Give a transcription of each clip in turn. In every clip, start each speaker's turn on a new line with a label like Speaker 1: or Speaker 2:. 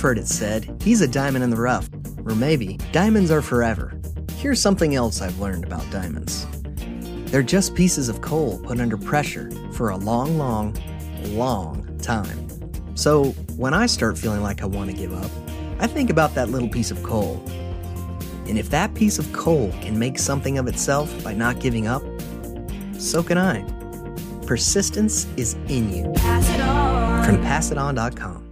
Speaker 1: You've heard it said, he's a diamond in the rough. Or maybe, diamonds are forever. Here's something else I've learned about diamonds they're just pieces of coal put under pressure for a long, long, long time. So when I start feeling like I want to give up, I think about that little piece of coal. And if that piece of coal can make something of itself by not giving up, so can I. Persistence is in you. Pass From passiton.com.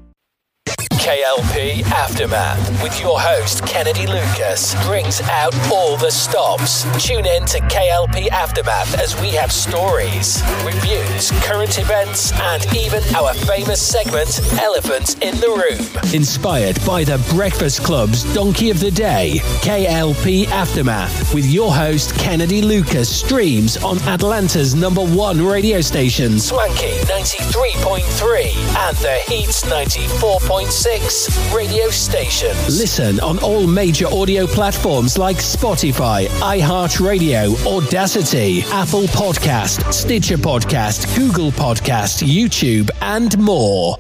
Speaker 2: KLP Aftermath with your host Kennedy Lucas brings out all the stops. Tune in to KLP Aftermath as we have stories, reviews, current events, and even our famous segment, Elephant in the Room. Inspired by the Breakfast Club's Donkey of the Day, KLP Aftermath with your host Kennedy Lucas streams on Atlanta's number one radio station, Swanky 93.3 and The Heats 94.6 radio station. Listen on all major audio platforms like Spotify, iHeartRadio, Audacity, Apple Podcast, Stitcher Podcast, Google Podcast, YouTube, and more.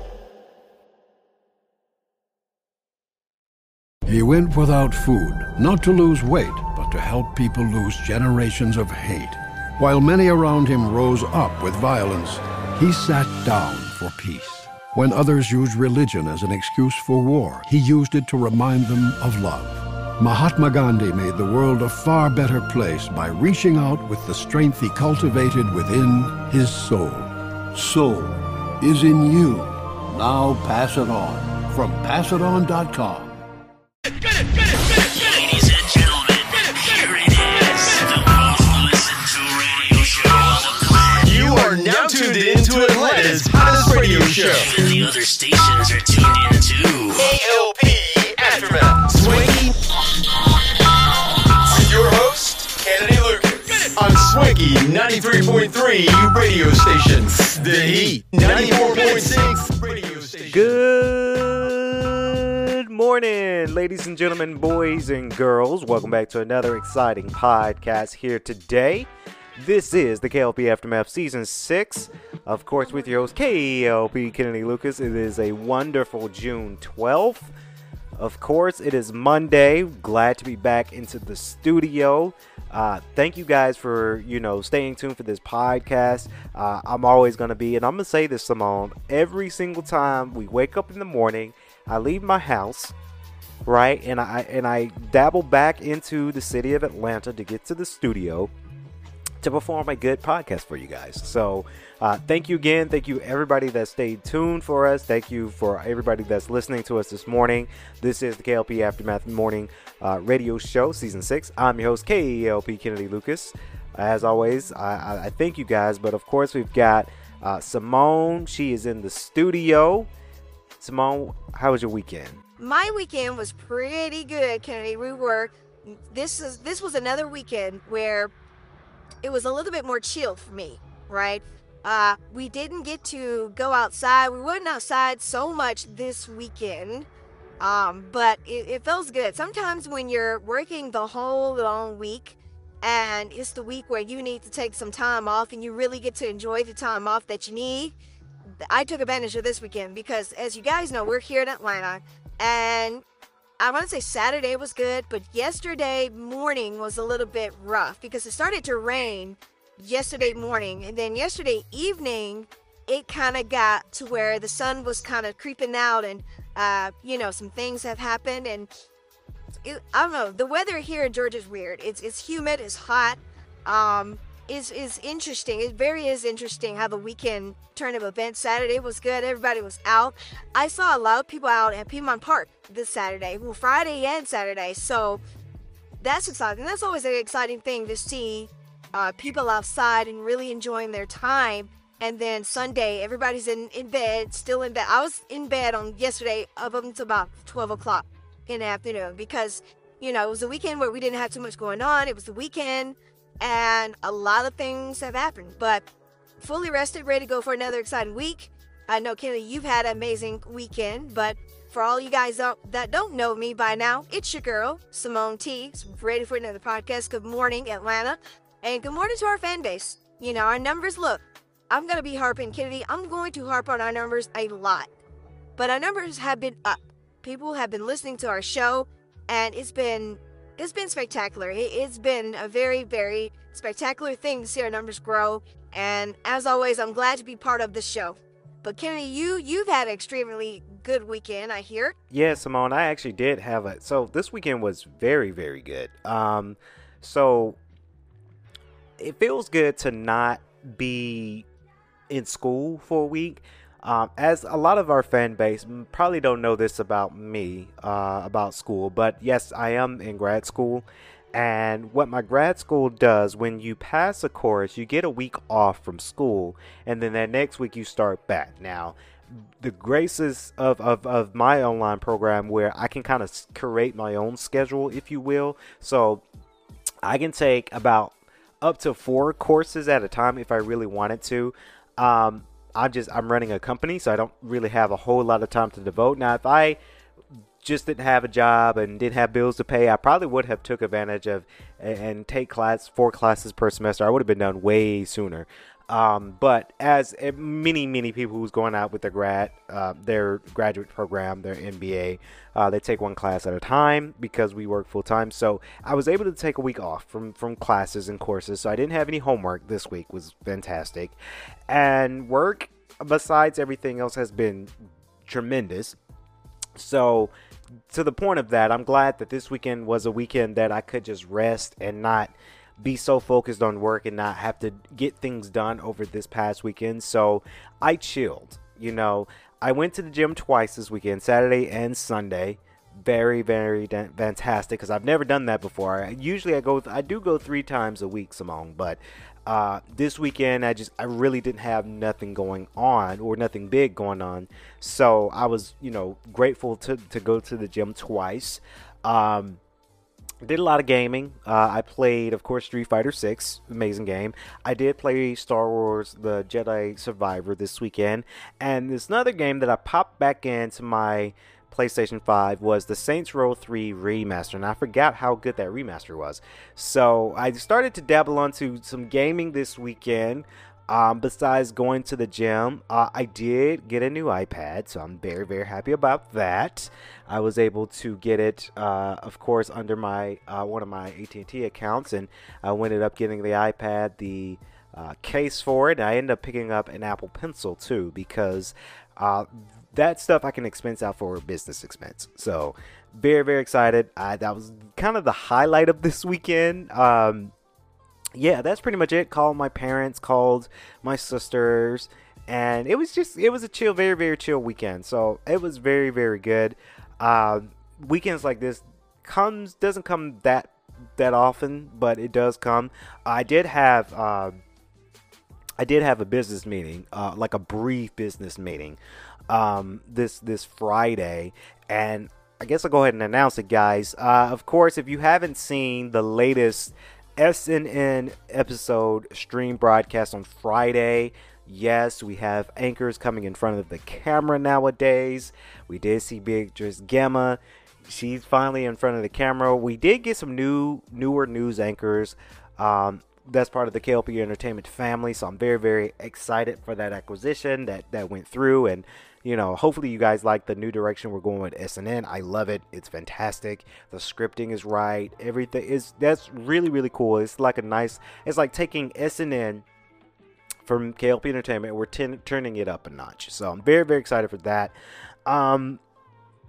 Speaker 3: He went without food, not to lose weight, but to help people lose generations of hate. While many around him rose up with violence, he sat down for peace. When others used religion as an excuse for war, he used it to remind them of love. Mahatma Gandhi made the world a far better place by reaching out with the strength he cultivated within his soul. Soul is in you. Now pass it on from passiton.com.
Speaker 4: Ladies
Speaker 5: tuned in to Atlanta's hottest radio show.
Speaker 4: Even the other stations are tuned in too.
Speaker 5: KLP Aftermath. Swanky. With your host, Kennedy Lucas. On Swanky 93.3 radio stations. The Heat 94.6 radio station.
Speaker 6: Good morning, ladies and gentlemen, boys and girls. Welcome back to another exciting podcast here today. This is the KLP Aftermath Season 6. Of course, with your host, KLP Kennedy Lucas. It is a wonderful June 12th. Of course, it is Monday. Glad to be back into the studio. Uh, thank you guys for you know staying tuned for this podcast. Uh, I'm always gonna be, and I'm gonna say this, Simone. Every single time we wake up in the morning, I leave my house, right, and I and I dabble back into the city of Atlanta to get to the studio to perform a good podcast for you guys. So, uh, thank you again. Thank you everybody that stayed tuned for us. Thank you for everybody that's listening to us this morning. This is the KLP Aftermath Morning uh, Radio Show, Season 6. I'm your host, KLP Kennedy Lucas. As always, I, I, I thank you guys. But of course, we've got uh, Simone. She is in the studio. Simone, how was your weekend?
Speaker 7: my weekend was pretty good, Kennedy. We were this is this was another weekend where it was a little bit more chill for me, right? Uh, we didn't get to go outside. We weren't outside so much this weekend, um, but it, it feels good. Sometimes when you're working the whole long week and it's the week where you need to take some time off and you really get to enjoy the time off that you need, I took advantage of this weekend because, as you guys know, we're here in Atlanta, and I want to say Saturday was good, but yesterday morning was a little bit rough because it started to rain yesterday morning, and then yesterday evening it kind of got to where the sun was kind of creeping out, and uh, you know some things have happened, and it, I don't know. The weather here in Georgia is weird. It's it's humid, it's hot. Um, is is interesting. It very is interesting how the weekend turn of events. Saturday was good. Everybody was out. I saw a lot of people out at Piedmont Park this Saturday. Well, Friday and Saturday. So that's exciting. That's always an exciting thing to see uh, people outside and really enjoying their time And then Sunday, everybody's in, in bed, still in bed. I was in bed on yesterday up until about 12 o'clock in the afternoon because, you know, it was a weekend where we didn't have too much going on. It was the weekend and a lot of things have happened. But fully rested, ready to go for another exciting week. I know, Kennedy, you've had an amazing weekend, but for all you guys that don't know me by now, it's your girl, Simone T, ready for another podcast. Good morning, Atlanta. And good morning to our fan base. You know, our numbers look, I'm going to be harping, Kennedy, I'm going to harp on our numbers a lot. But our numbers have been up. People have been listening to our show, and it's been it's been spectacular. It, it's been a very, very spectacular thing to see our numbers grow. And as always, I'm glad to be part of this show. But Kennedy, you you've had an extremely good weekend, I hear.
Speaker 6: Yeah, Simone, I actually did have a. So this weekend was very, very good. Um, so it feels good to not be in school for a week. Um, as a lot of our fan base probably don't know this about me, uh, about school, but yes, I am in grad school. And what my grad school does, when you pass a course, you get a week off from school, and then that next week you start back. Now, the graces of, of, of my online program where I can kind of create my own schedule, if you will. So I can take about up to four courses at a time if I really wanted to. Um, I'm just I'm running a company, so I don't really have a whole lot of time to devote. Now, if I just didn't have a job and didn't have bills to pay, I probably would have took advantage of and, and take class four classes per semester. I would have been done way sooner. Um, but as uh, many many people who's going out with their grad uh, their graduate program, their MBA, uh, they take one class at a time because we work full time. So I was able to take a week off from from classes and courses. So I didn't have any homework this week. Was fantastic, and work besides everything else has been tremendous. So, to the point of that, I'm glad that this weekend was a weekend that I could just rest and not be so focused on work and not have to get things done over this past weekend. So, I chilled. You know, I went to the gym twice this weekend, Saturday and Sunday. Very, very da- fantastic because I've never done that before. I, usually, I go, I do go three times a week, Simone, but uh, this weekend I just I really didn't have nothing going on or nothing big going on, so I was you know grateful to to go to the gym twice. Um, did a lot of gaming. Uh, I played, of course, Street Fighter Six, amazing game. I did play Star Wars: The Jedi Survivor this weekend, and there's another game that I popped back into my PlayStation 5 was the Saints Row 3 remaster, and I forgot how good that remaster was. So I started to dabble onto some gaming this weekend. Um, besides going to the gym, uh, I did get a new iPad, so I'm very, very happy about that. I was able to get it, uh, of course, under my uh, one of my AT&T accounts, and I ended up getting the iPad, the uh, case for it. I ended up picking up an Apple Pencil too because uh, that stuff I can expense out for business expense. So very very excited. I, that was kind of the highlight of this weekend. Um, yeah, that's pretty much it. Called my parents, called my sisters, and it was just it was a chill, very very chill weekend. So it was very very good. Um, weekends like this comes doesn't come that that often, but it does come. I did have. Uh, I did have a business meeting, uh, like a brief business meeting, um, this this Friday, and I guess I'll go ahead and announce it, guys. Uh, of course, if you haven't seen the latest SNN episode stream broadcast on Friday, yes, we have anchors coming in front of the camera nowadays. We did see Beatrice Gamma. She's finally in front of the camera. We did get some new, newer news anchors. Um, that's part of the KLP Entertainment family, so I'm very, very excited for that acquisition that that went through, and you know, hopefully you guys like the new direction we're going with SNN. I love it. It's fantastic. The scripting is right. Everything is that's really, really cool. It's like a nice. It's like taking SNN from KLP Entertainment. We're ten, turning it up a notch. So I'm very, very excited for that. Um,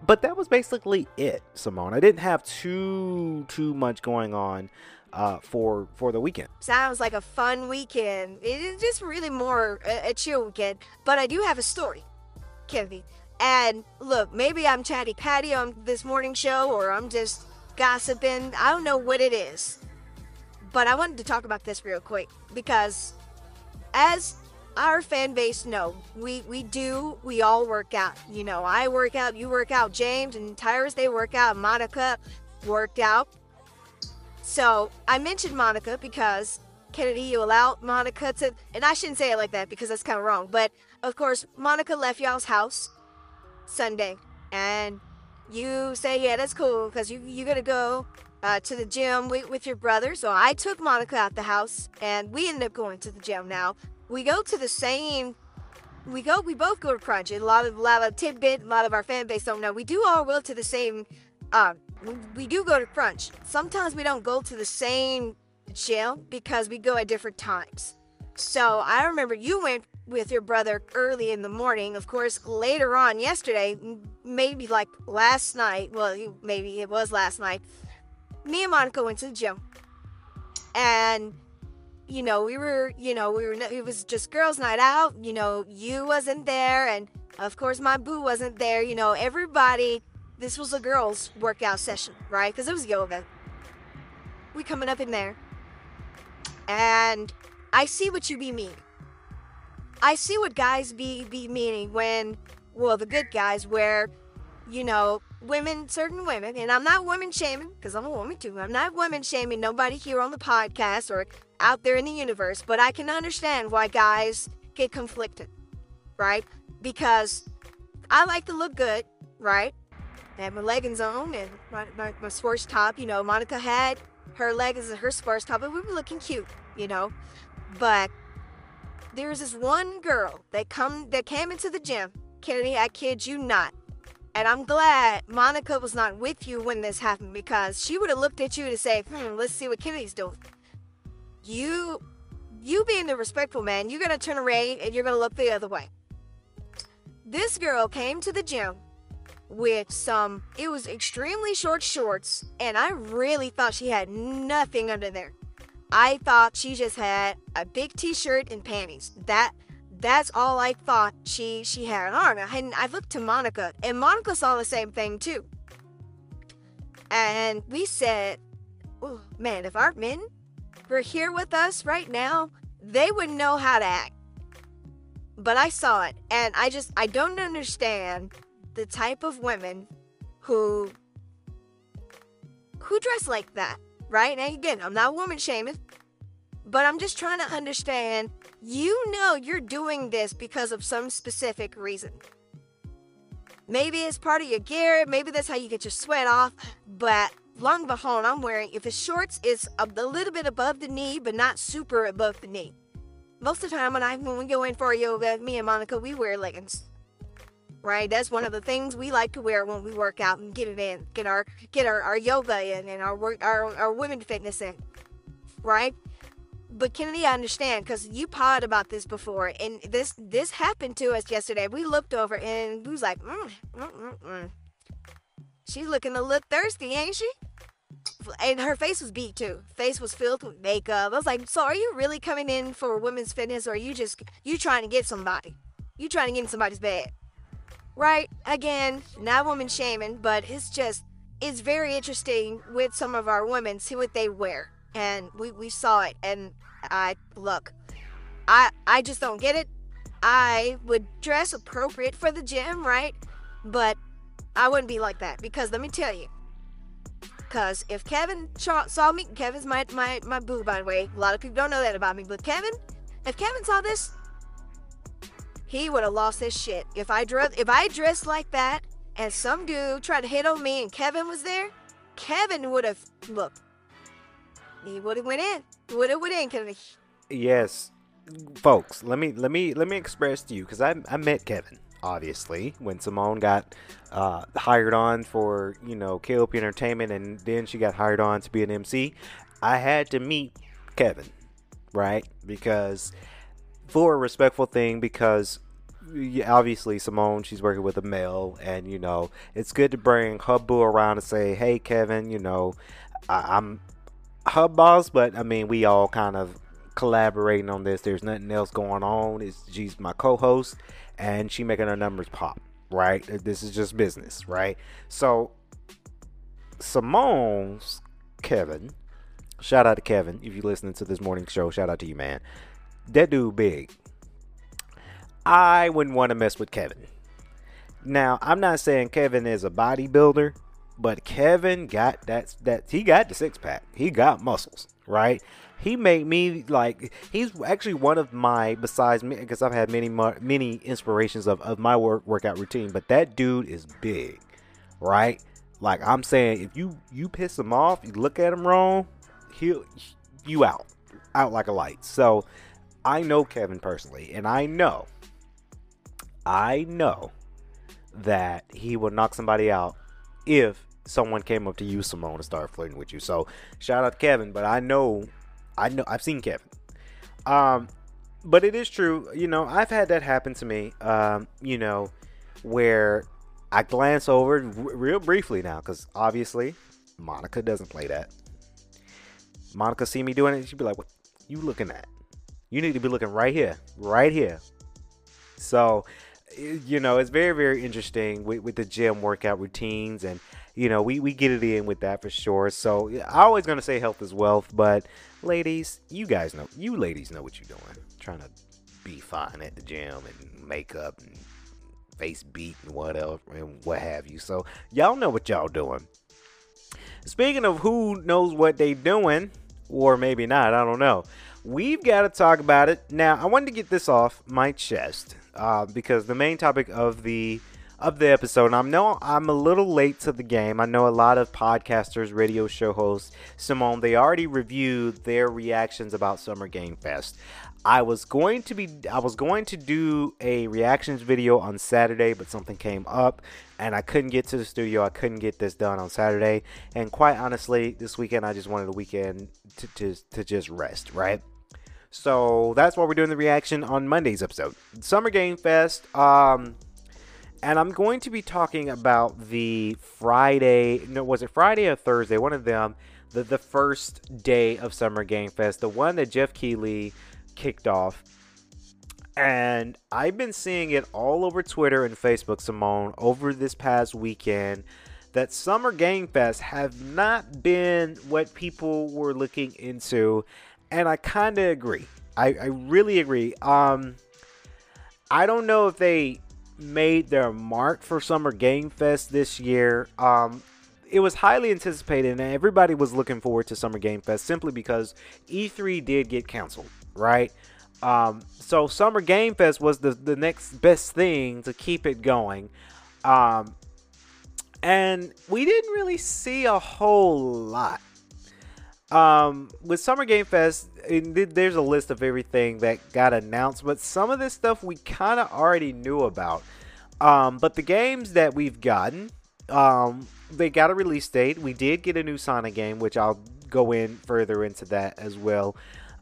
Speaker 6: but that was basically it, Simone. I didn't have too too much going on uh, for for the weekend.
Speaker 7: Sounds like a fun weekend. It is just really more a, a chill weekend. But I do have a story, And look, maybe I'm chatty patty on this morning show, or I'm just gossiping. I don't know what it is. But I wanted to talk about this real quick because as our fan base know we we do we all work out. You know, I work out, you work out, James and Tyrus they work out, Monica worked out. So I mentioned Monica because Kennedy, you allowed Monica to, and I shouldn't say it like that because that's kind of wrong. But of course, Monica left y'all's house Sunday, and you say, yeah, that's cool because you you gotta go uh, to the gym with, with your brother. So I took Monica out the house, and we ended up going to the gym. Now we go to the same. We go. We both go to Crunch. A lot of a lot of tidbit. A lot of our fan base don't know. We do all go to the same. Uh, we, we do go to Crunch. Sometimes we don't go to the same gym because we go at different times. So I remember you went with your brother early in the morning. Of course, later on yesterday, maybe like last night. Well, maybe it was last night. Me and Monica went to the gym, and you know we were, you know, we were. It was just girls' night out. You know, you wasn't there, and of course my boo wasn't there. You know, everybody. This was a girls' workout session, right? Because it was yoga. We coming up in there, and I see what you be meaning. I see what guys be be meaning when, well, the good guys where, you know, women, certain women, and I'm not women shaming because I'm a woman too. I'm not women shaming nobody here on the podcast or out there in the universe, but I can understand why guys get conflicted, right? Because I like to look good, right? I have my leggings on and my, my, my sports top. You know, Monica had her leggings and her sports top, and we were looking cute, you know. But there's this one girl that come that came into the gym. Kennedy, I kid you not. And I'm glad Monica was not with you when this happened because she would have looked at you to say, hmm, let's see what Kennedy's doing. You you being the respectful man, you're gonna turn around and you're gonna look the other way. This girl came to the gym with some it was extremely short shorts, and I really thought she had nothing under there. I thought she just had a big t-shirt and panties. That that's all I thought she she had on. And I looked to Monica, and Monica saw the same thing too. And we said, oh, "Man, if our men were here with us right now, they wouldn't know how to act." But I saw it, and I just I don't understand the type of women who who dress like that right? And again, I'm not woman shaming, but I'm just trying to understand. You know, you're doing this because of some specific reason. Maybe it's part of your gear, maybe that's how you get your sweat off, but long behold, I'm wearing, if it's shorts, it's a little bit above the knee, but not super above the knee. Most of the time when I when we go in for yoga, me and Monica, we wear leggings. Right? That's one of the things we like to wear when we work out and get it in, get our get our, our yoga in and our work our, our women fitness in. Right? But Kennedy, I understand because you pod about this before, and this this happened to us yesterday. We looked over and we was like, mm, mm, mm, mm. she's looking a little thirsty, ain't she? And her face was beat too. Face was filled with makeup. I was like, so are you really coming in for women's fitness, or are you just you trying to get somebody? You trying to get in somebody's bed? Right? Again, not woman shaming, but it's just it's very interesting with some of our women. See what they wear, and we we saw it. And I look, I I just don't get it. I would dress appropriate for the gym, right? But I wouldn't be like that because let me tell you. Because if Kevin saw me, Kevin's my, my, my boo, by the way. A lot of people don't know that about me. But Kevin, if Kevin saw this, he would have lost his shit. If I dress, if I dressed like that, and some dude tried to hit on me, and Kevin was there, Kevin would have look. He would have went in. Would have went in. Kevin.
Speaker 6: Yes, folks. Let me let me let me express to you because I I met Kevin obviously when Simone got uh, hired on for you know KLP Entertainment and then she got hired on to be an MC. I had to meet Kevin, right? Because for a respectful thing because obviously Simone she's working with a male and you know it's good to bring her around and say hey Kevin you know I- I'm her boss but I mean we all kind of collaborating on this. There's nothing else going on. It's she's my co-host and she making her numbers pop right? This is just business right? So Simone's Kevin shout out to Kevin if you're listening to this morning show. Shout out to you man that dude big I wouldn't want to mess with Kevin. Now, I'm not saying Kevin is a bodybuilder, but Kevin got that that he got the six pack. He got muscles, right? He made me like he's actually one of my besides me because I've had many many inspirations of, of my work workout routine, but that dude is big, right? Like I'm saying, if you you piss him off, you look at him wrong, he'll you out out like a light. So I know Kevin personally, and I know I know that he will knock somebody out if someone came up to you, Simone, and started flirting with you. So shout out to Kevin, but I know, I know, I've seen Kevin. Um, but it is true, you know, I've had that happen to me. Um, you know, where I glance over r- real briefly now, because obviously Monica doesn't play that. Monica see me doing it, she'd be like, "What you looking at? You need to be looking right here, right here." So, you know, it's very, very interesting with, with the gym workout routines, and you know, we we get it in with that for sure. So, I always gonna say health is wealth, but ladies, you guys know, you ladies know what you're doing, trying to be fine at the gym and makeup and face beat and whatever and what have you. So, y'all know what y'all doing. Speaking of who knows what they doing, or maybe not, I don't know. We've got to talk about it now. I wanted to get this off my chest uh, because the main topic of the of the episode. And I know I'm a little late to the game. I know a lot of podcasters, radio show hosts, Simone, they already reviewed their reactions about Summer Game Fest. I was going to be I was going to do a reactions video on Saturday, but something came up and I couldn't get to the studio. I couldn't get this done on Saturday. And quite honestly, this weekend I just wanted a weekend to to, to just rest, right? So that's why we're doing the reaction on Monday's episode. Summer Game Fest. Um and I'm going to be talking about the Friday. No, was it Friday or Thursday? One of them. The the first day of Summer Game Fest, the one that Geoff Keighley kicked off. And I've been seeing it all over Twitter and Facebook, Simone, over this past weekend. That Summer Game Fest have not been what people were looking into, and I kind of agree. I, I really agree. Um, I don't know if they made their mark for Summer Game Fest this year. Um, it was highly anticipated, and everybody was looking forward to Summer Game Fest simply because E3 did get canceled, right? Um, so Summer Game Fest was the, the next best thing to keep it going. Um, and we didn't really see a whole lot. Um, with Summer Game Fest, th- there's a list of everything that got announced, but some of this stuff we kind of already knew about. Um, but the games that we've gotten, um, they got a release date. We did get a new Sonic game, which I'll go in further into that as well.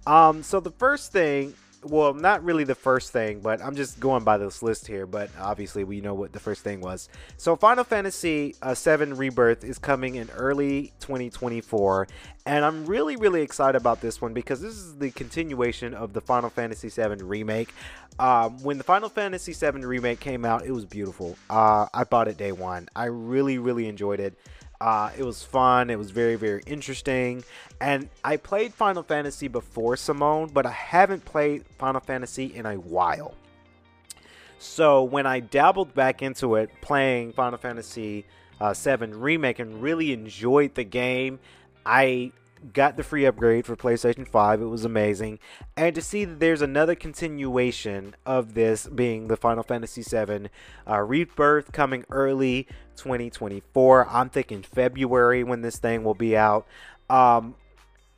Speaker 6: Um, so the first thing, well, not really the first thing, but I'm just going by this list here. But obviously, we know what the first thing was. So Final Fantasy uh, VII Rebirth is coming in early 2024, and I'm really, really excited about this one because this is the continuation of the Final Fantasy VII remake. Um, when the Final Fantasy VII remake came out, it was beautiful. Uh, I bought it day one. I really, really enjoyed it. Uh, it was fun. It was very, very interesting. And I played Final Fantasy before Simone, but I haven't played Final Fantasy in a while. So when I dabbled back into it, playing Final Fantasy uh, 7 Remake and really enjoyed the game, I got the free upgrade for PlayStation 5. It was amazing. And to see that there's another continuation of this being the Final Fantasy 7 uh, Rebirth coming early 2024. I'm thinking February when this thing will be out. Um,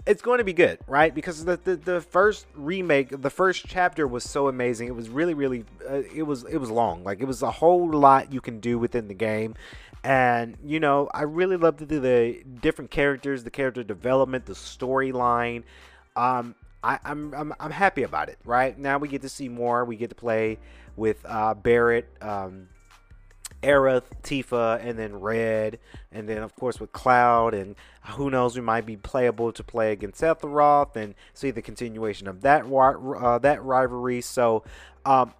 Speaker 6: it's going to be good, right? Because the, the the first remake, the first chapter was so amazing. It was really, really, uh, it was it was long. Like it was a whole lot you can do within the game, and you know I really loved the, the different characters, the character development, the storyline. Um, I, I'm, I'm I'm happy about it. Right now we get to see more. We get to play with uh, Barrett. Um, Aerith, Tifa, and then Red, and then of course with Cloud, and who knows, we might be playable to play against Sephiroth and see the continuation of that uh, that rivalry. So, um,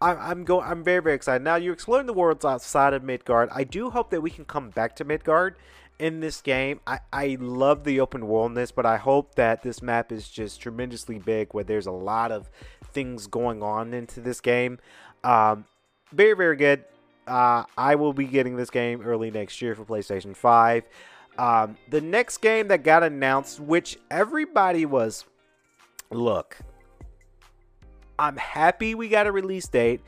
Speaker 6: I, I'm going. I'm very very excited. Now you're exploring the worlds outside of Midgard. I do hope that we can come back to Midgard in this game. I, I love the open worldness, but I hope that this map is just tremendously big where there's a lot of things going on into this game. Um, very, very good. Uh, I will be getting this game early next year for PlayStation 5. Um, the next game that got announced, which everybody was, look, I'm happy we got a release date,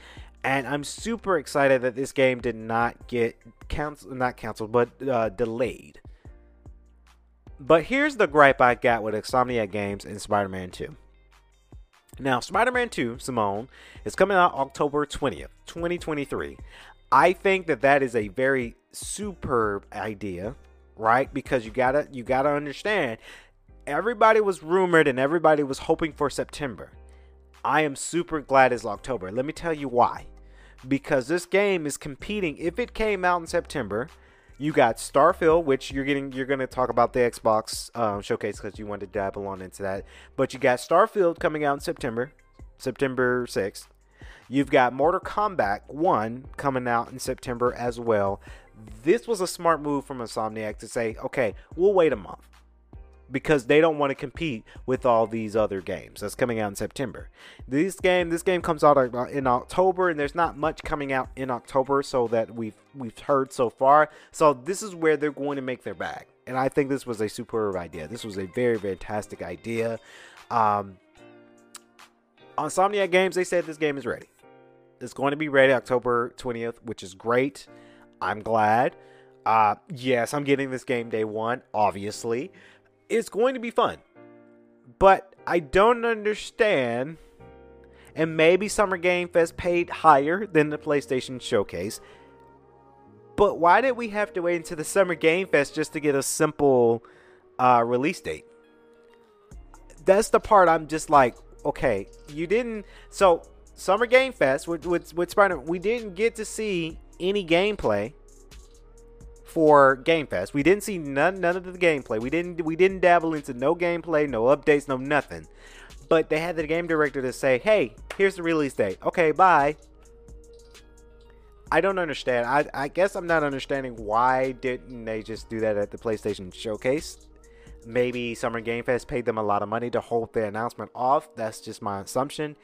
Speaker 6: and I'm super excited that this game did not get canceled, not canceled, but uh, delayed. But here's the gripe I got with Insomniac Games and Spider-Man 2. Now, Spider-Man 2, Simone, is coming out October 20th, 2023. I think that that is a very superb idea, right? Because you gotta you gotta understand, everybody was rumored and everybody was hoping for September. I am super glad it's October. Let me tell you why. Because this game is competing. If it came out in September, you got Starfield, which you're getting. You're going to talk about the Xbox um, showcase because you wanted to dabble on into that. But you got Starfield coming out in September, September 6th. You've got Mortal Kombat 1 coming out in September as well. This was a smart move from Insomniac to say, okay, we'll wait a month because they don't want to compete with all these other games that's coming out in September. This game, this game comes out in October, and there's not much coming out in October, so that we've we've heard so far. So this is where they're going to make their bag, and I think this was a superb idea. This was a very fantastic idea. Um, Insomniac Games, they said this game is ready. It's going to be ready October 20th, which is great. I'm glad. Uh, yes, I'm getting this game day one, obviously. It's going to be fun. But I don't understand. And maybe Summer Game Fest paid higher than the PlayStation Showcase. But why did we have to wait until the Summer Game Fest just to get a simple uh, release date? That's the part I'm just like, okay, you didn't. So Summer Game Fest with with, with Spider, we didn't get to see any gameplay for Game Fest. We didn't see none none of the gameplay. We didn't we didn't dabble into no gameplay, no updates, no nothing. But they had the game director to say, "Hey, here's the release date. Okay, bye." I don't understand. I I guess I'm not understanding why didn't they just do that at the PlayStation Showcase? Maybe Summer Game Fest paid them a lot of money to hold the announcement off. That's just my assumption.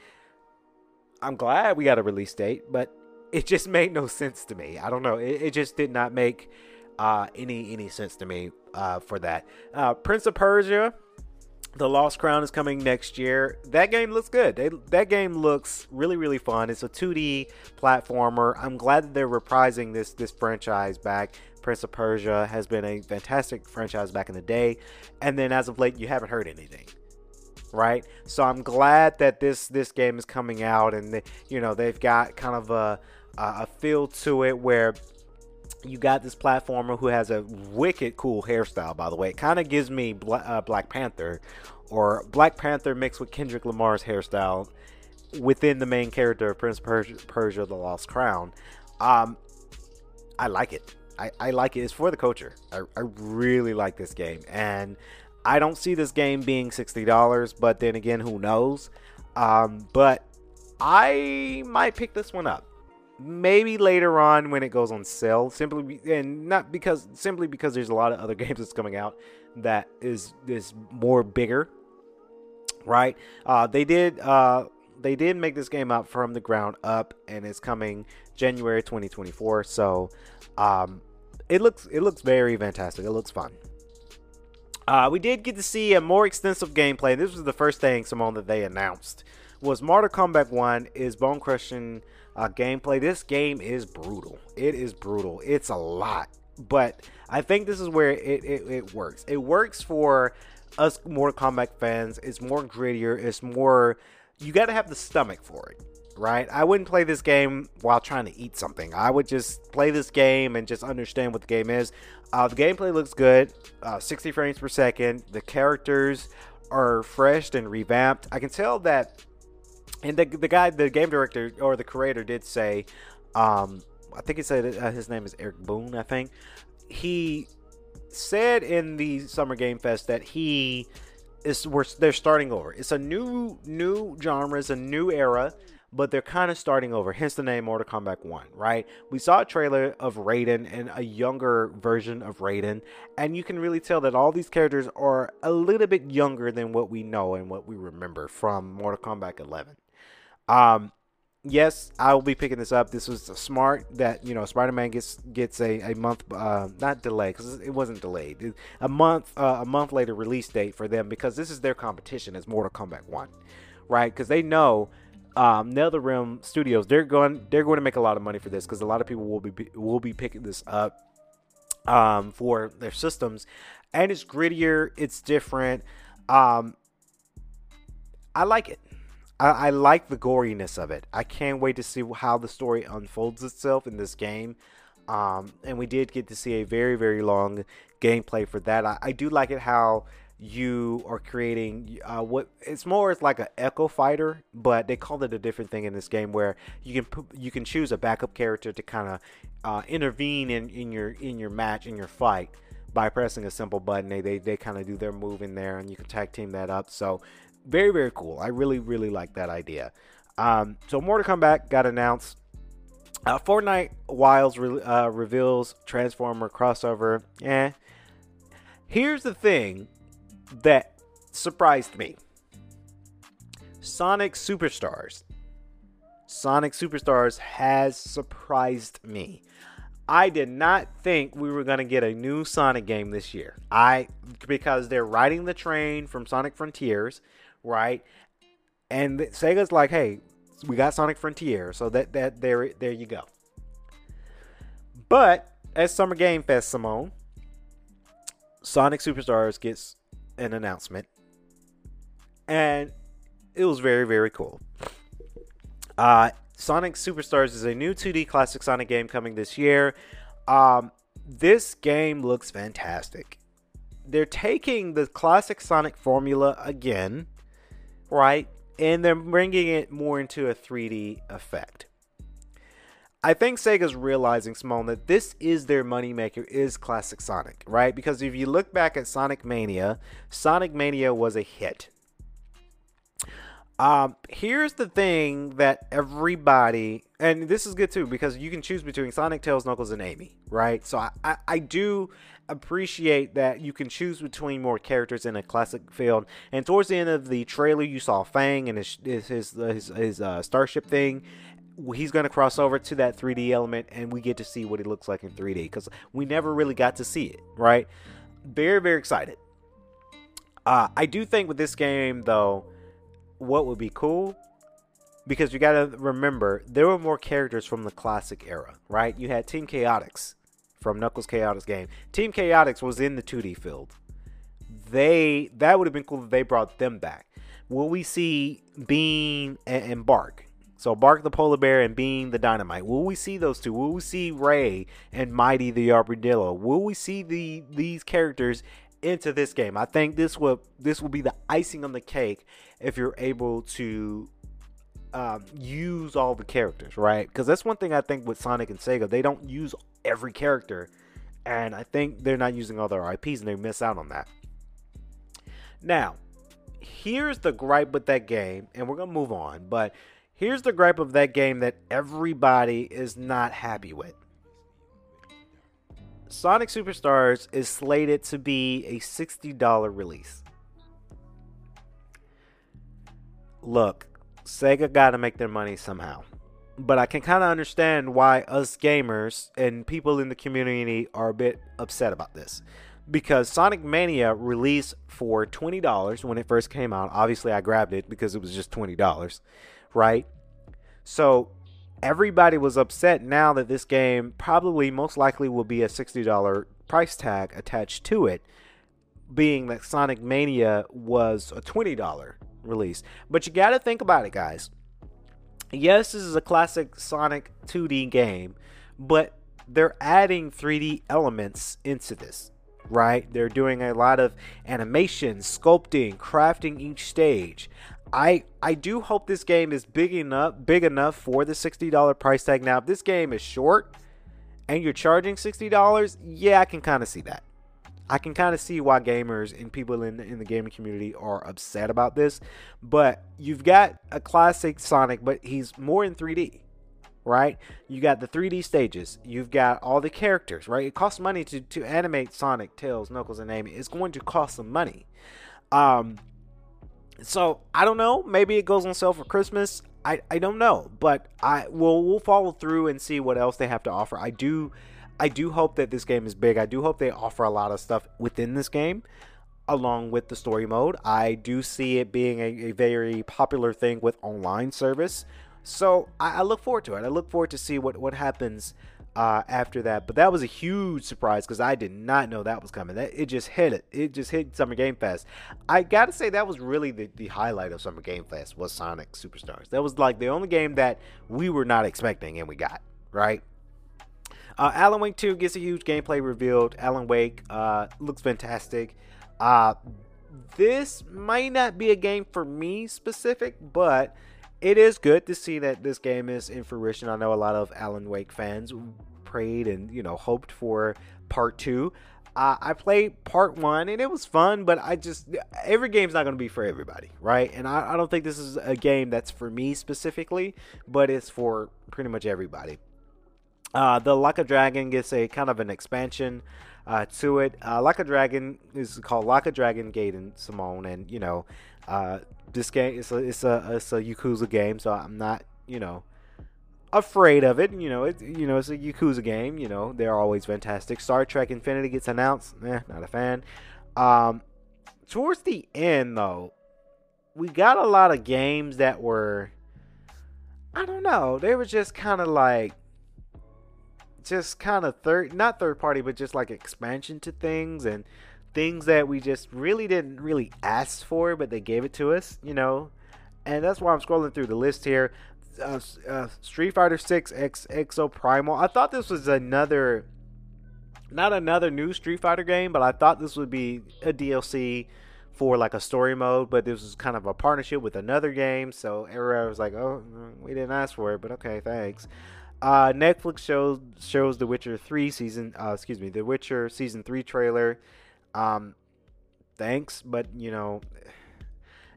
Speaker 6: I'm glad we got a release date, but it just made no sense to me. I don't know. It, it just did not make uh, any any sense to me uh, for that. Uh, Prince of Persia, The Lost Crown is coming next year. That game looks good. They, that game looks really really fun. It's a 2D platformer. I'm glad that they're reprising this this franchise back. Prince of Persia has been a fantastic franchise back in the day, and then as of late, you haven't heard anything right? So I'm glad that this this game is coming out, and they, you know they've got kind of a a feel to it where you got this platformer who has a wicked cool hairstyle. By the way, it kind of gives me Bla- uh, Black Panther or Black Panther mixed with Kendrick Lamar's hairstyle within the main character of Prince Persia, Persia The Lost Crown. Um, I like it. I, I like it. It's for the culture. I, I really like this game. And I don't see this game being $60, but then again, who knows? Um, but I might pick this one up. Maybe later on when it goes on sale, simply be, and not because simply because there's a lot of other games that's coming out that is is more bigger, right? Uh, they did uh, they did make this game up from the ground up, and it's coming January 2024. So um, it looks it looks very fantastic. It looks fun. Uh, we did get to see a more extensive gameplay. This was the first thing, Simone, that they announced. Was Mortal Kombat 1 is bone crushing uh, gameplay. This game is brutal. It is brutal. It's a lot. But I think this is where it, it, it works. It works for us Mortal Kombat fans. It's more grittier. It's more. You got to have the stomach for it right? I wouldn't play this game while trying to eat something. I would just play this game and just understand what the game is. Uh, the gameplay looks good, uh, 60 frames per second. The characters are fresh and revamped. I can tell that, and the, the guy, the game director or the creator did say, um, I think he said uh, his name is Eric Boone, I think. He said in the Summer Game Fest that he is we're they're starting over. It's a new new genre, it's a new era but they're kind of starting over. Hence the name Mortal Kombat 1, right? We saw a trailer of Raiden and a younger version of Raiden, and you can really tell that all these characters are a little bit younger than what we know and what we remember from Mortal Kombat 11. Um, yes, I will be picking this up. This was smart that you know Spider-Man gets gets a, a month uh, not delay because it wasn't delayed a month uh, a month later release date for them because this is their competition as Mortal Kombat One, right? Because they know um, NetherRealm Studios they're going they're going to make a lot of money for this because a lot of people will be will be picking this up um, for their systems, and it's grittier, it's different. Um, I like it. I, I like the goriness of it. I can't wait to see how the story unfolds itself in this game. Um, and we did get to see a very, very long gameplay for that. I, I do like it how you are creating uh, what it's more it's like an echo fighter, but they call it a different thing in this game where you can you can choose a backup character to kind of uh, intervene in, in your in your match in your fight by pressing a simple button. They they, they kind of do their move in there, and you can tag team that up. So very very cool. I really really like that idea. Um, so come back. got announced. Uh, Fortnite Wilds re- uh, reveals Transformer crossover. Eh. Here's the thing that surprised me. Sonic Superstars. Sonic Superstars has surprised me. I did not think we were going to get a new Sonic game this year. I because they're riding the train from Sonic Frontiers, right? And Sega's like, "Hey, we got Sonic Frontier." So that that there there you go. But at Summer Game Fest, Simone, Sonic Superstars gets an announcement, and it was very very cool. Uh, Sonic Superstars is a new 2D classic Sonic game coming this year. Um, this game looks fantastic. They're taking the classic Sonic formula again, right? And they're bringing it more into a 3D effect. I think Sega's realizing, Simone, that this is their moneymaker, is classic Sonic, right? Because if you look back at Sonic Mania, Sonic Mania was a hit. Um, here's the thing that everybody, and this is good too, because you can choose between Sonic, Tails, Knuckles, and Amy, right? So I, I, I do appreciate that you can choose between more characters in a classic field. And towards the end of the trailer, you saw Fang and his his his, his, his uh, starship thing. He's going to cross over to that 3D element, and we get to see what he looks like in 3D because we never really got to see it, right? Very, very excited. Uh, I do think with this game, though, what would be cool because you got to remember there were more characters from the classic era, right? You had Team Chaotix from Knuckles Chaotix game. Team Chaotix was in the 2D field. They that would have been cool if they brought them back. Will we see Bean and, and Bark? So Bark the polar bear and Bean the dynamite. Will we see those two? Will we see Ray and Mighty the armadillo? Will we see the these characters into this game? I think this will this will be the icing on the cake if you're able to um, use all the characters, right? Because that's one thing I think with Sonic and Sega, they don't use every character, and I think they're not using all their IPs, and they miss out on that. Now, here's the gripe with that game, and we're gonna move on, but here's the gripe of that game that everybody is not happy with. Sonic Superstars is slated to be a $60 release. Look, Sega got to make their money somehow. But I can kind of understand why us gamers and people in the community are a bit upset about this. Because Sonic Mania released for $20 when it first came out. Obviously, I grabbed it because it was just $20, right? So everybody was upset now that this game probably most likely will be a $60 price tag attached to it, being that Sonic Mania was a $20 release. But you got to think about it, guys. Yes, this is a classic Sonic 2D game, but they're adding 3D elements into this, right? They're doing a lot of animation, sculpting, crafting each stage. I I do hope this game is big enough big enough for the $60 price tag. Now, if this game is short and you're charging $60, yeah, I can kind of see that. I can kind of see why gamers and people in in the gaming community are upset about this, but you've got a classic Sonic, but he's more in 3D, right? You got the 3D stages, you've got all the characters, right? It costs money to to animate Sonic, Tails, Knuckles, and Amy. It's going to cost some money. Um, so I don't know. Maybe it goes on sale for Christmas. I, I don't know, but I will we'll follow through and see what else they have to offer. I do I do hope that this game is big. I do hope they offer a lot of stuff within this game along with the story mode. I do see it being a, a very popular thing with online service. So I, I, look forward to it. I look forward to see what, what happens uh, after that. But that was a huge surprise because I did not know that was coming. That it just hit it. It just hit Summer Game Fest. I gotta say that was really the, the highlight of Summer Game Fest was Sonic Superstars. That was like the only game that we were not expecting and we got right. Uh, Alan Wake 2 gets a huge gameplay revealed. Alan Wake uh, looks fantastic. Uh, this might not be a game for me specific, but it is good to see that this game is in fruition. I know a lot of Alan Wake fans prayed and you know hoped for part two. Uh, I played part one and it was fun, but I just every game's not going to be for everybody, right? And I, I don't think this is a game that's for me specifically, but it's for pretty much everybody. Uh, the Like a Dragon gets a kind of an expansion uh, to it. Uh, like a Dragon is called Like a Dragon Gaiden Simone, and you know, uh, this game is a it's a it's a Yakuza game, so I'm not you know afraid of it. You know, it you know it's a Yakuza game. You know, they're always fantastic. Star Trek Infinity gets announced. Eh, not a fan. Um, towards the end though, we got a lot of games that were I don't know. They were just kind of like just kind of third not third party but just like expansion to things and things that we just really didn't really ask for but they gave it to us you know? And that's why i'm scrolling through the list here. Uh, uh, street fighter 6 x Exoprimal. I thought this was another not another new street fighter game but i thought this would be a dlc for like a story mode but this was kind of a partnership with another game so everybody was like oh we didn't ask for it but okay thanks uh, Netflix shows shows The Witcher three season. Uh, excuse me, The Witcher season three trailer. Um, thanks, but you know,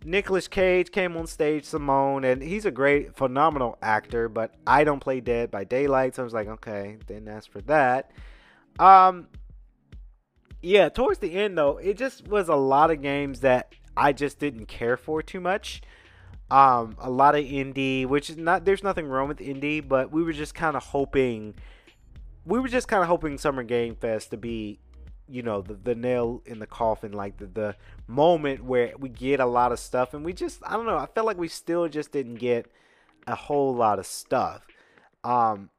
Speaker 6: Nicolas Cage came on stage, Simone, and he's a great, phenomenal actor. But I don't play Dead by Daylight, so I was like, okay, didn't ask for that. Um, yeah, towards the end though, it just was a lot of games that I just didn't care for too much um, a lot of indie, which is not there's nothing wrong with indie, but we were just kind of hoping, we were just kind of hoping Summer Game Fest to be, you know, the, the nail in the coffin, like the, the moment where we get a lot of stuff, and we just I don't know, I felt like we still just didn't get a whole lot of stuff. Um,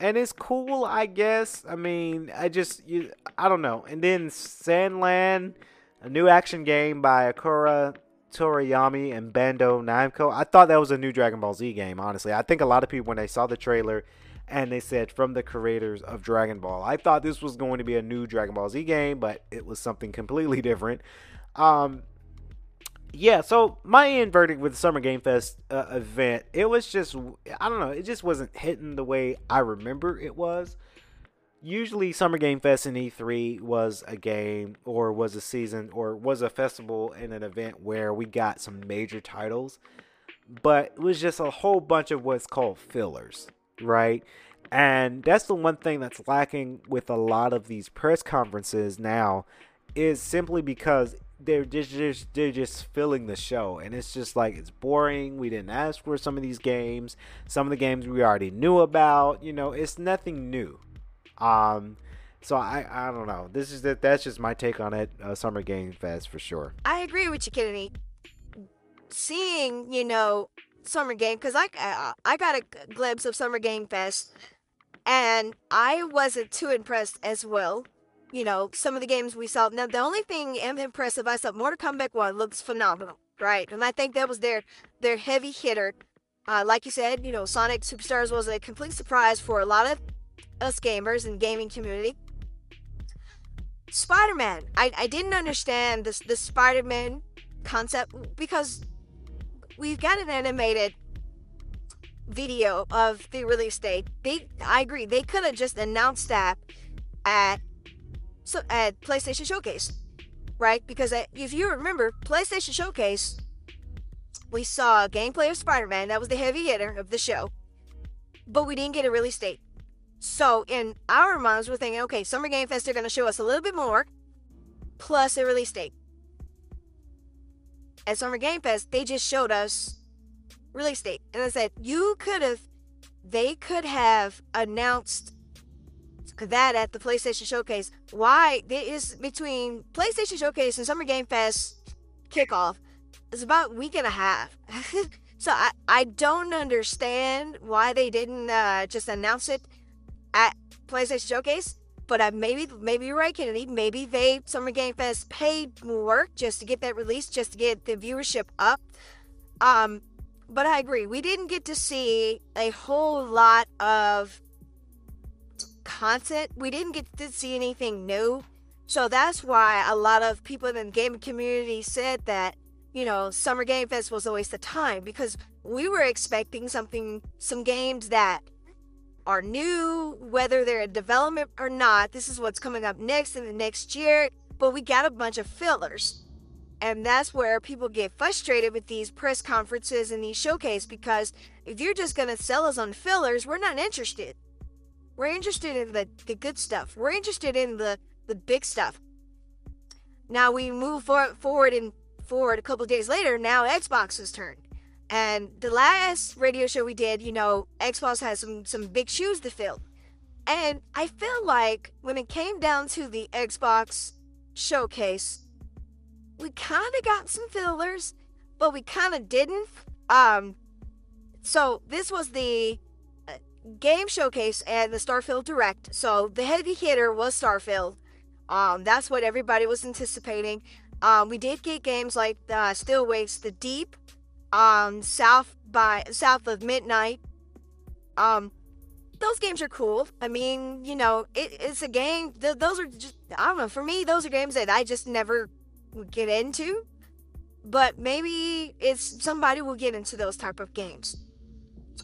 Speaker 6: and it's cool, I guess. I mean, I just you, I don't know. And then Sandland, a new action game by Akira Toriyama and Bandai Namco. I thought that was a new Dragon Ball Z game, honestly. I think a lot of people, when they saw the trailer and they said from the creators of Dragon Ball, I thought this was going to be a new Dragon Ball Z game, but it was something completely different. Um, yeah, so my end verdict with the Summer Game Fest uh, event, it was just, I don't know, it just wasn't hitting the way I remember it was usually Summer Game Fest and E3 was a game or was a season or was a festival and an event where we got some major titles, but it was just a whole bunch of what's called fillers, right? And that's the one thing that's lacking with a lot of these press conferences now is simply because they're just they're just filling the show. And it's just like it's boring. We didn't ask for some of these games. Some of the games we already knew about. You know it's nothing new um, so I I don't know. This is that that's just my take on it. Uh, Summer Game Fest for sure.
Speaker 7: I agree with you, Kennedy. Seeing you know Summer Game because I uh, I got a glimpse of Summer Game Fest, and I wasn't too impressed as well. You know some of the games we saw. Now the only thing I'm impressed I saw Mortal Kombat One looks phenomenal, right? And I think that was their their heavy hitter. Uh, like you said, you know Sonic Superstars was a complete surprise for a lot of us gamers and gaming community. Spider-Man. I, I didn't understand this the Spider-Man concept because we've got an animated video of the release date. They I agree, they could have just announced that at so at PlayStation Showcase. Right? Because if you remember, PlayStation Showcase we saw gameplay of Spider-Man, that was the heavy hitter of the show. But we didn't get a release date. So in our minds, we're thinking, okay, Summer Game Fest, they're going to show us a little bit more, plus a release date. At Summer Game Fest, they just showed us release date. And I said, you could have, they could have announced that at the PlayStation Showcase. Why? There is between PlayStation Showcase and Summer Game Fest kickoff. It's about a week and a half. so I, I don't understand why they didn't uh, just announce it at PlayStation Showcase. But uh, maybe maybe you're right, Kennedy. Maybe they Summer Game Fest paid more just to get that release, just to get the viewership up. Um, but I agree. We didn't get to see a whole lot of content. We didn't get to see anything new. So that's why a lot of people in the gaming community said that, you know, Summer Game Fest was a waste of time because we were expecting something, some games that are new, whether they're in development or not. This is what's coming up next in the next year. But we got a bunch of fillers. And that's where people get frustrated with these press conferences and these showcases because if you're just going to sell us on fillers, we're not interested. We're interested in the, the good stuff. We're interested in the, the big stuff. Now we move for, forward and forward a couple days later. Now Xbox's turn. And the last radio show we did, you know, Xbox has some some big shoes to fill. And I feel like when it came down to the Xbox showcase, we kind of got some fillers, but we kind of didn't. Um, so this was the uh, game showcase and the Starfield Direct. So the heavy hitter was Starfield. Um, that's what everybody was anticipating. Um, we did get games like uh, Still Wakes the Deep, um, South by South of Midnight. Um, those games are cool. I mean, you know, it, it's a game. Th- those are just I don't know. For me, those are games that I just never get into. But maybe it's somebody will get into those type of games.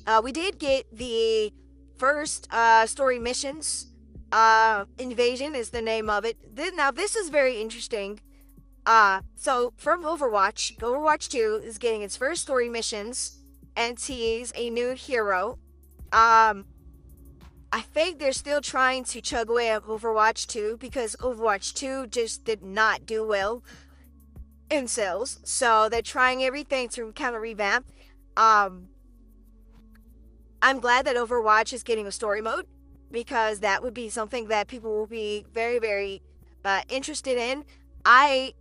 Speaker 7: Uh, we did get the first uh, story missions. Uh, Invasion is the name of it. Th- now this is very interesting. Uh, so from Overwatch, Overwatch 2 is getting its first story missions and tease a new hero. Um, I think they're still trying to chug away at Overwatch 2 because Overwatch 2 just did not do well in sales. So they're trying everything to kind of revamp. Um, I'm glad that Overwatch is getting a story mode because that would be something that people will be very, very uh, interested in. I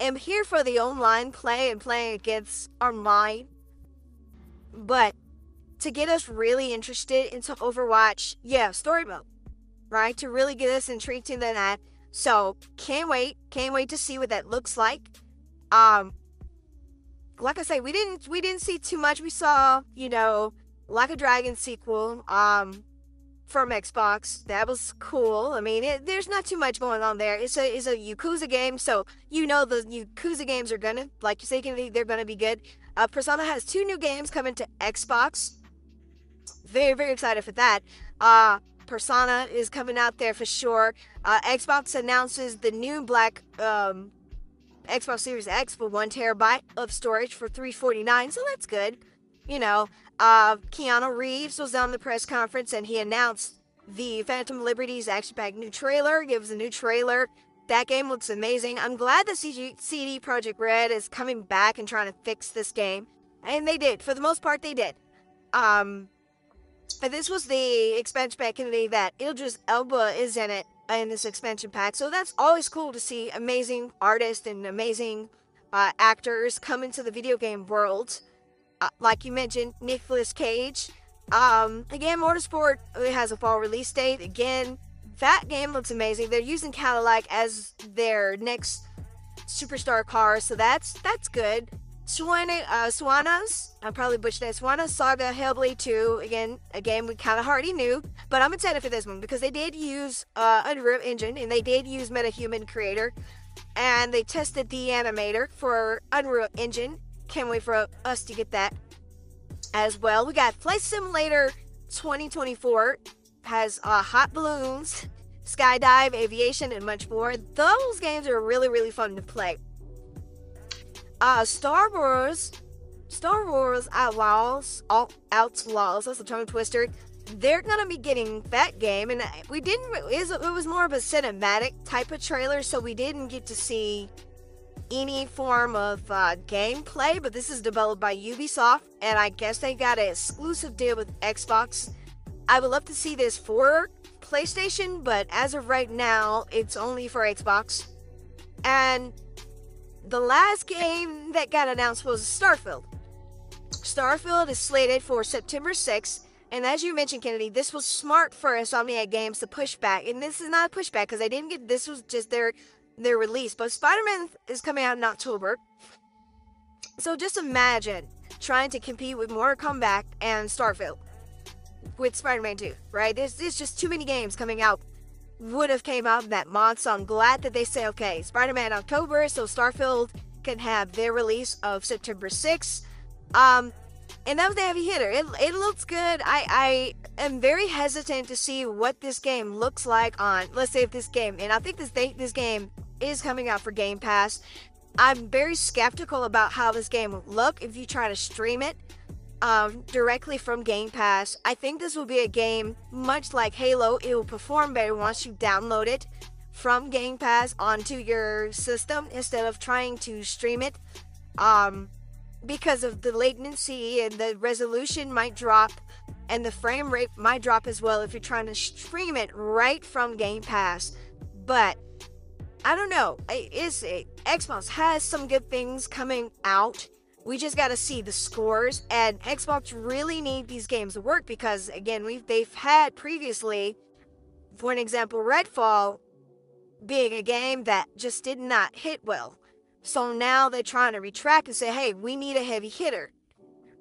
Speaker 7: am here for the online play and playing against online, but to get us really interested into Overwatch, yeah, story mode, right? To really get us intrigued into that. So can't wait, can't wait to see what that looks like. Um, like I say, we didn't we didn't see too much. We saw, you know, like a Dragon sequel, um, from Xbox. That was cool. I mean, it, there's not too much going on there. It's a it's a Yakuza game, so you know the Yakuza games are gonna, like you say, they're gonna be good. Uh, Persona has two new games coming to Xbox. Very very excited for that. Uh, Persona is coming out there for sure. Uh, Xbox announces the new Black um, Xbox Series X for one terabyte of storage for 349, so that's good. You know, uh, Keanu Reeves was on the press conference and he announced the Phantom Liberty's action packed new trailer. Was a new trailer. That game looks amazing. I'm glad that CG- CD Projekt Red is coming back and trying to fix this game. And they did. For the most part, they did. Um, this was the expansion pack Kennedy that Idris Elba is in it in this expansion pack. So that's always cool to see amazing artists and amazing uh, actors come into the video game world. Uh, like you mentioned, Nicolas Cage. Um, again, Motorsport has a fall release date. Again, that game looks amazing. They're using Cadillac as their next superstar car, so that's that's good. Swana, uh, Swanas, I probably butchered that. Swana Saga Hellblade 2, again, a game we kind of already knew, but I'm excited for this one because they did use uh, Unreal Engine and they did use MetaHuman Creator, and they tested the animator for Unreal Engine. Can't wait for us to get that as well. We got Flight Simulator 2024 has uh, hot balloons, skydive, aviation, and much more. Those games are really, really fun to play. Uh, Star Wars, Star Wars Outlaws, Outlaws. That's a tongue twister. They're gonna be getting that game, and we didn't. It was more of a cinematic type of trailer, so we didn't get to see any form of uh, gameplay, but this is developed by Ubisoft, and I guess they got an exclusive deal with Xbox. I would love to see this for PlayStation, but as of right now, it's only for Xbox. And the last game that got announced was Starfield. Starfield is slated for September 6th, and as you mentioned, Kennedy, this was smart for Insomniac Games to push back. And this is not a pushback because they didn't get this was just their their release. But Spider-Man is coming out in October. So just imagine trying to compete with Mortal Kombat and Starfield with Spider-Man 2, right? There's there's just too many games coming out. Would have came out that month, so I'm glad that they say okay, Spider-Man October, so Starfield can have their release of September 6th. Um, and that was the heavy hitter. It, it looks good. I, I am very hesitant to see what this game looks like on, let's say, if this game, and I think this this game is coming out for Game Pass. I'm very skeptical about how this game will look if you try to stream it um, directly from Game Pass. I think this will be a game much like Halo. It will perform better once you download it from Game Pass onto your system instead of trying to stream it. Um, because of the latency and the resolution might drop and the frame rate might drop as well if you're trying to stream it right from Game Pass. But I don't know. Is it Xbox has some good things coming out. We just got to see the scores and Xbox really need these games to work because again, we've they've had previously for an example Redfall being a game that just did not hit well. So now they're trying to retract and say, hey, we need a heavy hitter,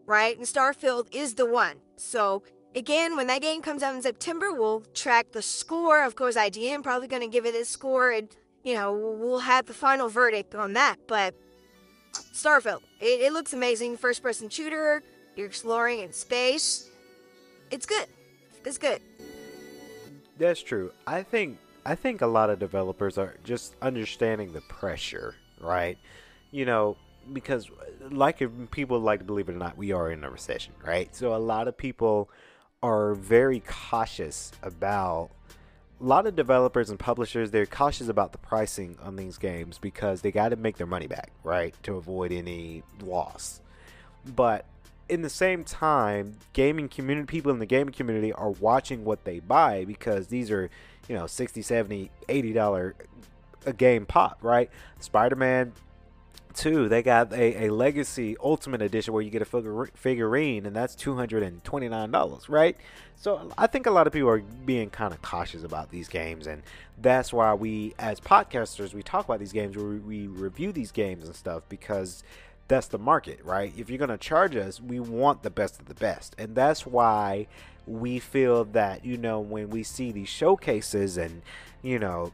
Speaker 7: right? And Starfield is the one. So again, when that game comes out in September, we'll track the score. Of course, IGN probably going to give it a score, and you know we'll have the final verdict on that. But Starfield, it, it looks amazing. First-person shooter. You're exploring in space. It's good. It's good.
Speaker 6: That's true. I think I think a lot of developers are just understanding the pressure right? You know, because like people like to believe it or not, we are in a recession, right? So a lot of people are very cautious about a lot of developers and publishers they're cautious about the pricing on these games because they got to make their money back, right? To avoid any loss. But in the same time, gaming community people in the gaming community are watching what they buy because these are, you know, 60, 70, 80 dollar a game pop, right? Spider 2, they got a, a Legacy Ultimate Edition where you get a figurine, and that's $229, right? So I think a lot of people are being kind of cautious about these games, and that's why we, as podcasters, we talk about these games, we, we review these games and stuff because that's the market, right? If you're going to charge us, we want the best of the best. And that's why we feel that, you know, when we see these showcases and, you know,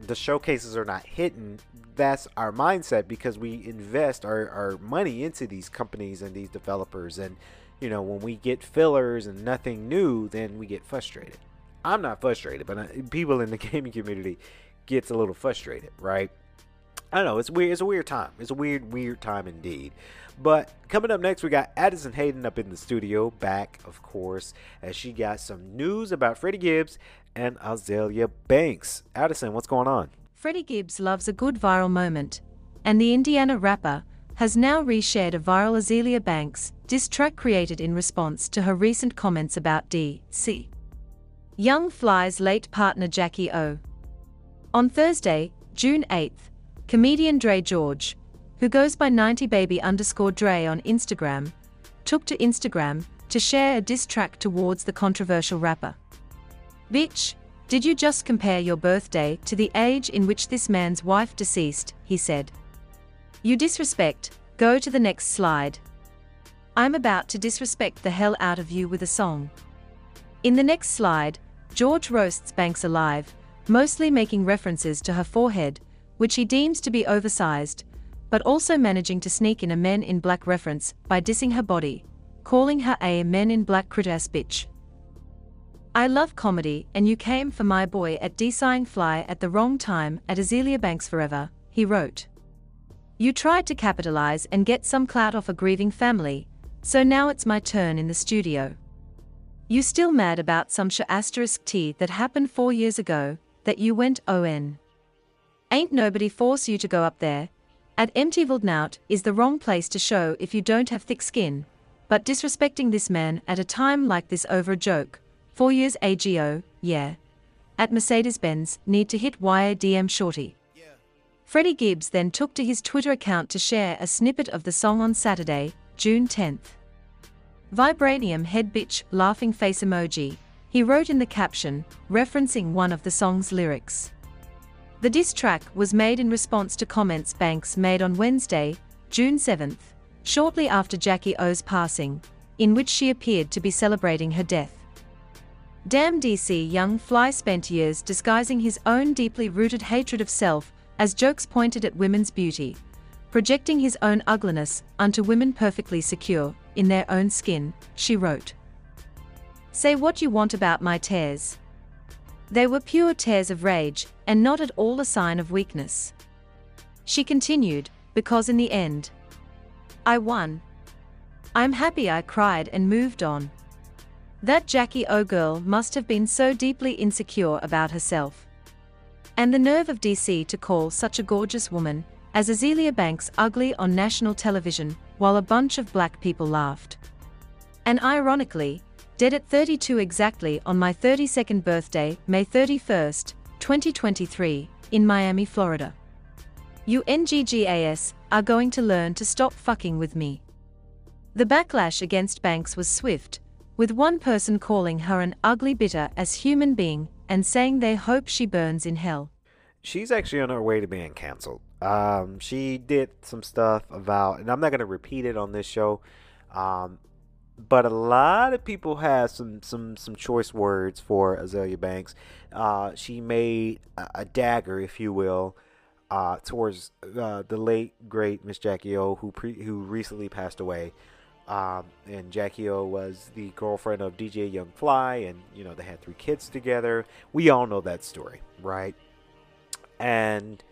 Speaker 6: the showcases are not hitting, that's our mindset because we invest our, our money into these companies and these developers. And, you know, when we get fillers and nothing new, then we get frustrated. I'm not frustrated, but uh, people in the gaming community gets a little frustrated, right? I don't know it's weird. It's a weird time. It's a weird, weird time indeed. But coming up next, we got Addison Hayden up in the studio, back, of course, as she got some news about Freddie Gibbs and Azealia Banks. Addison, what's going on?
Speaker 8: Freddie Gibbs loves a good viral moment, and the Indiana rapper has now reshared a viral Azealia Banks diss track created in response to her recent comments about D.C. Young Fly's late partner Jackie O. On Thursday, June 8th, comedian Dre George, who goes by 90baby underscore Dre on Instagram, took to Instagram to share a diss track towards the controversial rapper. Bitch, did you just compare your birthday to the age in which this man's wife deceased? He said. You disrespect, go to the next slide. I'm about to disrespect the hell out of you with a song. In the next slide, George roasts Banks alive, mostly making references to her forehead, which he deems to be oversized, but also managing to sneak in a Men in Black reference by dissing her body, calling her a Men in Black crit ass bitch. I love comedy, and you came for my boy at Sighing Fly at the wrong time at Azealia Banks Forever, he wrote. You tried to capitalize and get some clout off a grieving family, so now it's my turn in the studio. You still mad about some sh asterisk T that happened four years ago, that you went on. Ain't nobody force you to go up there, At MTV Wild 'N Out is the wrong place to show if you don't have thick skin, but disrespecting this man at a time like this over a joke. Four years AGO, yeah. At Mercedes Benz, need to hit wire DM shorty. Freddie Gibbs then took to his Twitter account to share a snippet of the song on Saturday, June 10th. Vibranium head bitch laughing face emoji, he wrote in the caption, referencing one of the song's lyrics. The diss track was made in response to comments Banks made on Wednesday, June 7th, shortly after Jackie O's passing, in which she appeared to be celebrating her death. Damn DC Young Fly spent years disguising his own deeply rooted hatred of self as jokes pointed at women's beauty, projecting his own ugliness unto women perfectly secure in their own skin, she wrote. Say what you want about my tears. They were pure tears of rage, and not at all a sign of weakness. She continued, because in the end, I won. I'm happy I cried and moved on. That Jackie O girl must have been so deeply insecure about herself. And the nerve of DC to call such a gorgeous woman as Azealia Banks ugly on national television while a bunch of black people laughed. And ironically, dead at 32 exactly on my 32nd birthday, May 31st, 2023, in Miami, Florida. You NGGAS are going to learn to stop fucking with me. The backlash against Banks was swift, with one person calling her an ugly bitter as human being and saying they hope she burns in hell.
Speaker 6: She's actually on her way to being canceled. Um, she did some stuff about, and I'm not going to repeat it on this show, um, but a lot of people have some some some choice words for Azealia Banks. Uh, she made a, a dagger, if you will, uh, towards uh, the late great Miss Jackie O, who pre- who recently passed away. Um, and Jackie O was the girlfriend of DJ Young Fly, and you know they had three kids together. We all know that story, right? And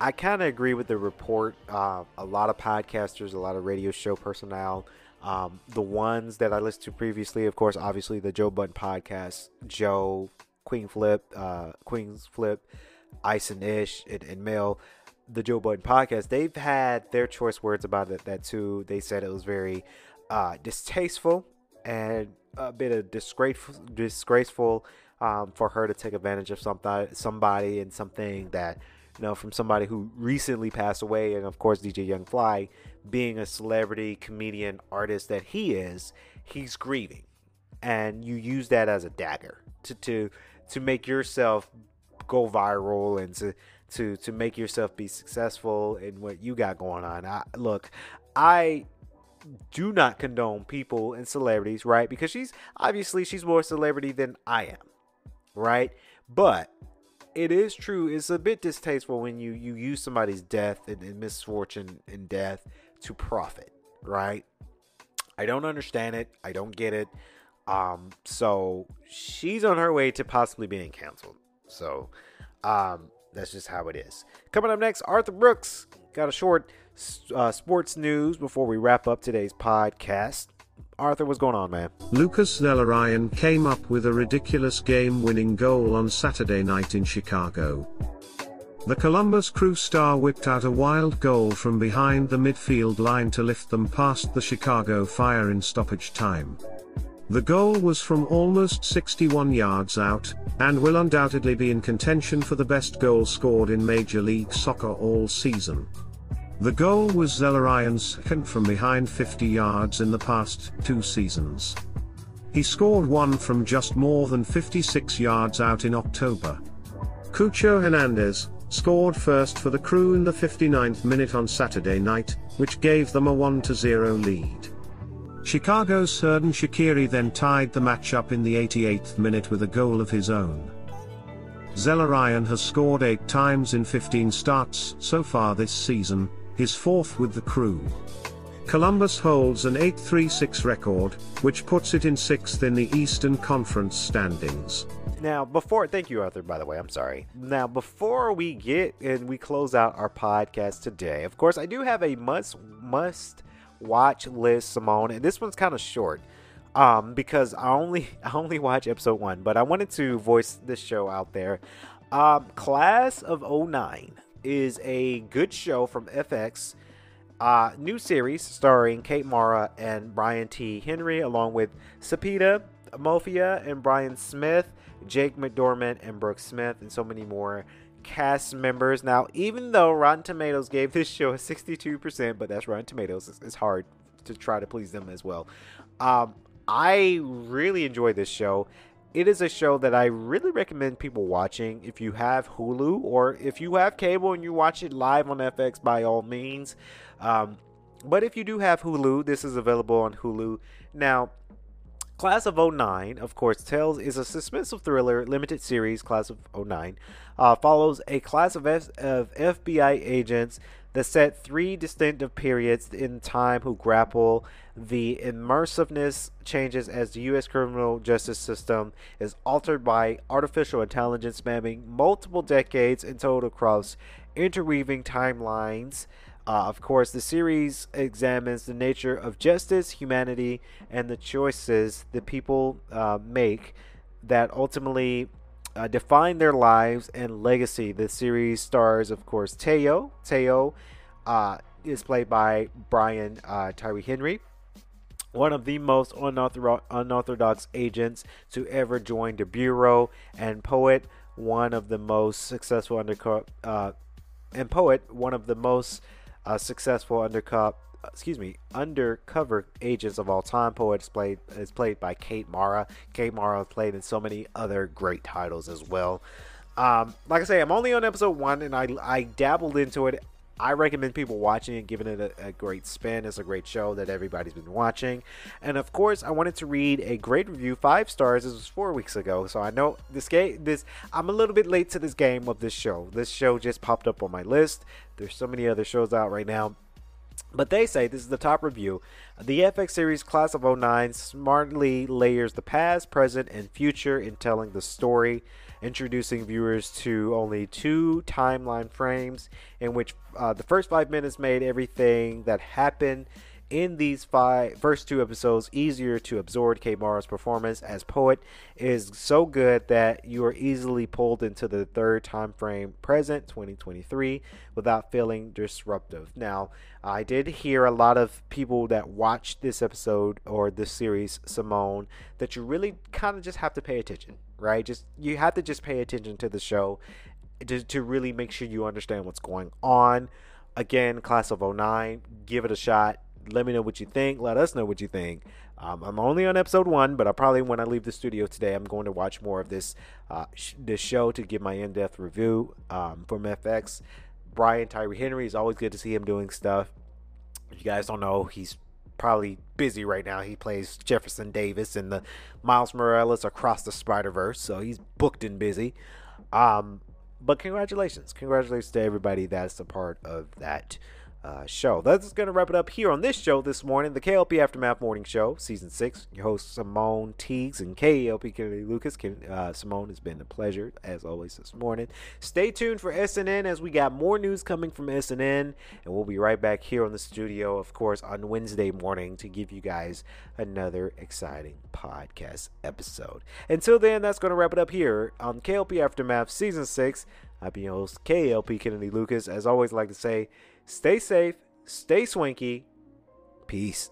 Speaker 6: I kind of agree with the report. Uh, a lot of podcasters, a lot of radio show personnel, um, the ones that I listened to previously, of course, obviously the Joe Budden podcast, Joe, Queen Flip, uh, Queen's Flip, Ice and Ish, and, and Mel the Joe Budden podcast, they've had their choice words about it. That too, they said it was very uh, distasteful and a bit of disgraceful, disgraceful um, for her to take advantage of something, somebody, and something that you know from somebody who recently passed away, and of course DJ Young Fly, being a celebrity comedian artist that he is, he's grieving, and you use that as a dagger to to to make yourself go viral and to to to make yourself be successful in what you got going on. I, look, I do not condone people and celebrities, right? Because she's obviously she's more celebrity than I am, right? But it is true. It's a bit distasteful when you you use somebody's death and, and misfortune and death to profit, right? I don't understand it. I don't get it. Um, so she's on her way to possibly being canceled. So, um, that's just how it is. Coming up next, Arthur Brooks got a short uh, sports news before we wrap up today's podcast. Arthur, what's going on, man?
Speaker 9: Lucas Zelarayan came up with a ridiculous game-winning goal on Saturday night in Chicago. The Columbus Crew star whipped out a wild goal from behind the midfield line to lift them past the Chicago Fire in stoppage time. The goal was from almost 61 yards out, and will undoubtedly be in contention for the best goal scored in Major League Soccer all season. The goal was Zelarayan's second from behind 50 yards in the past two seasons. He scored one from just more than 56 yards out in October. Cucho Hernandez scored first for the crew in the 59th minute on Saturday night, which gave them a 1-0 lead. Chicago's Xherdan Shaqiri then tied the match up in the 88th minute with a goal of his own. Zelarayan has scored 8 times in 15 starts so far this season, his fourth with the crew. Columbus holds an 8-3-6 record, which puts it in sixth in the Eastern Conference standings.
Speaker 6: Now, before thank you, Arthur. By the way, I'm sorry. Now, before we get and we close out our podcast today, of course, I do have a must must watch list, Simone, and this one's kind of short. Um, because I only I only watch episode one, but I wanted to voice this show out there. Um, Class of 09. is a good show from FX. Uh, new series starring Kate Mara and Brian T. Henry, along with Sepideh Moafi and Brian Smith, Jake McDorman and Brooke Smith, and so many more cast members. Now, even though Rotten Tomatoes gave this show a 62%, but that's Rotten Tomatoes, it's, hard to try to please them as well. Um, I really enjoy this show. It is a show that I really recommend people watching. If you have Hulu or if you have cable and you watch it live on FX, by all means. Um, but if you do have Hulu, this is available on Hulu. Now, Class of 09, of course, Tales is a suspenseful thriller limited series, Class of 09, uh, follows a class of, F- of FBI agents that set three distinctive periods in time who grapple the immersiveness changes as the U.S. criminal justice system is altered by artificial intelligence spanning multiple decades in total across interweaving timelines. Uh, of course, the series examines the nature of justice, humanity, and the choices the people uh, make that ultimately uh, define their lives and legacy. The series stars, of course, Teo. Teo uh, is played by Brian uh, Tyree Henry, one of the most unorthodox, unorthodox agents to ever join the bureau, and poet, one of the most successful undercover, uh, and poet, one of the most uh, successful undercover excuse me, undercover agents of all time. Poet is played is played by Kate Mara. Kate Mara has played in so many other great titles as well. Um, like I say, I'm only on episode one, and I I dabbled into it. I recommend people watching it, giving it a, a, great spin. It's a great show that everybody's been watching. And of course, I wanted to read a great review, five stars. This was four weeks ago, so I know this game. This I'm a little bit late to this game of this show. This show just popped up on my list. There's so many other shows out right now. But they say this is the top review. The FX series Class of 09 smartly layers the past, present, and future in telling the story, introducing viewers to only two timeline frames, in which uh, the first five minutes made everything that happened in these five first two episodes easier to absorb. Kate Mara's performance as poet is so good that you are easily pulled into the third time frame, present 2023, without feeling disruptive. Now, I did hear a lot of people that watched this episode or this series, Simone, that you really kind of just have to pay attention, right? Just you have to just pay attention to the show to, to really make sure you understand what's going on. Again, class of 09, give it a shot let me know what you think. Let us know what you think. Um, I'm only on episode one, but I probably when I leave the studio today, I'm going to watch more of this uh, sh- this show to give my in-depth review um, from FX. Brian Tyree Henry is always good to see him doing stuff. If you guys don't know, he's probably busy right now. He plays Jefferson Davis in the Miles Morales Across the Spider Verse, so he's booked and busy. Um, but congratulations, congratulations to everybody that's a part of that uh, show. That's going to wrap it up here on this show this morning, the KLP Aftermath Morning Show, Season 6. Your host, Simone Teags and KLP Kennedy Lucas. Uh, Simone, has been a pleasure, as always, this morning. Stay tuned for SNN as we got more news coming from SNN, and we'll be right back here on the studio, of course, on Wednesday morning to give you guys another exciting podcast episode. Until then, that's going to wrap it up here on KLP Aftermath Season 6. I've been your host, KLP Kennedy Lucas. As always, like to say, Stay safe, stay swanky. Peace.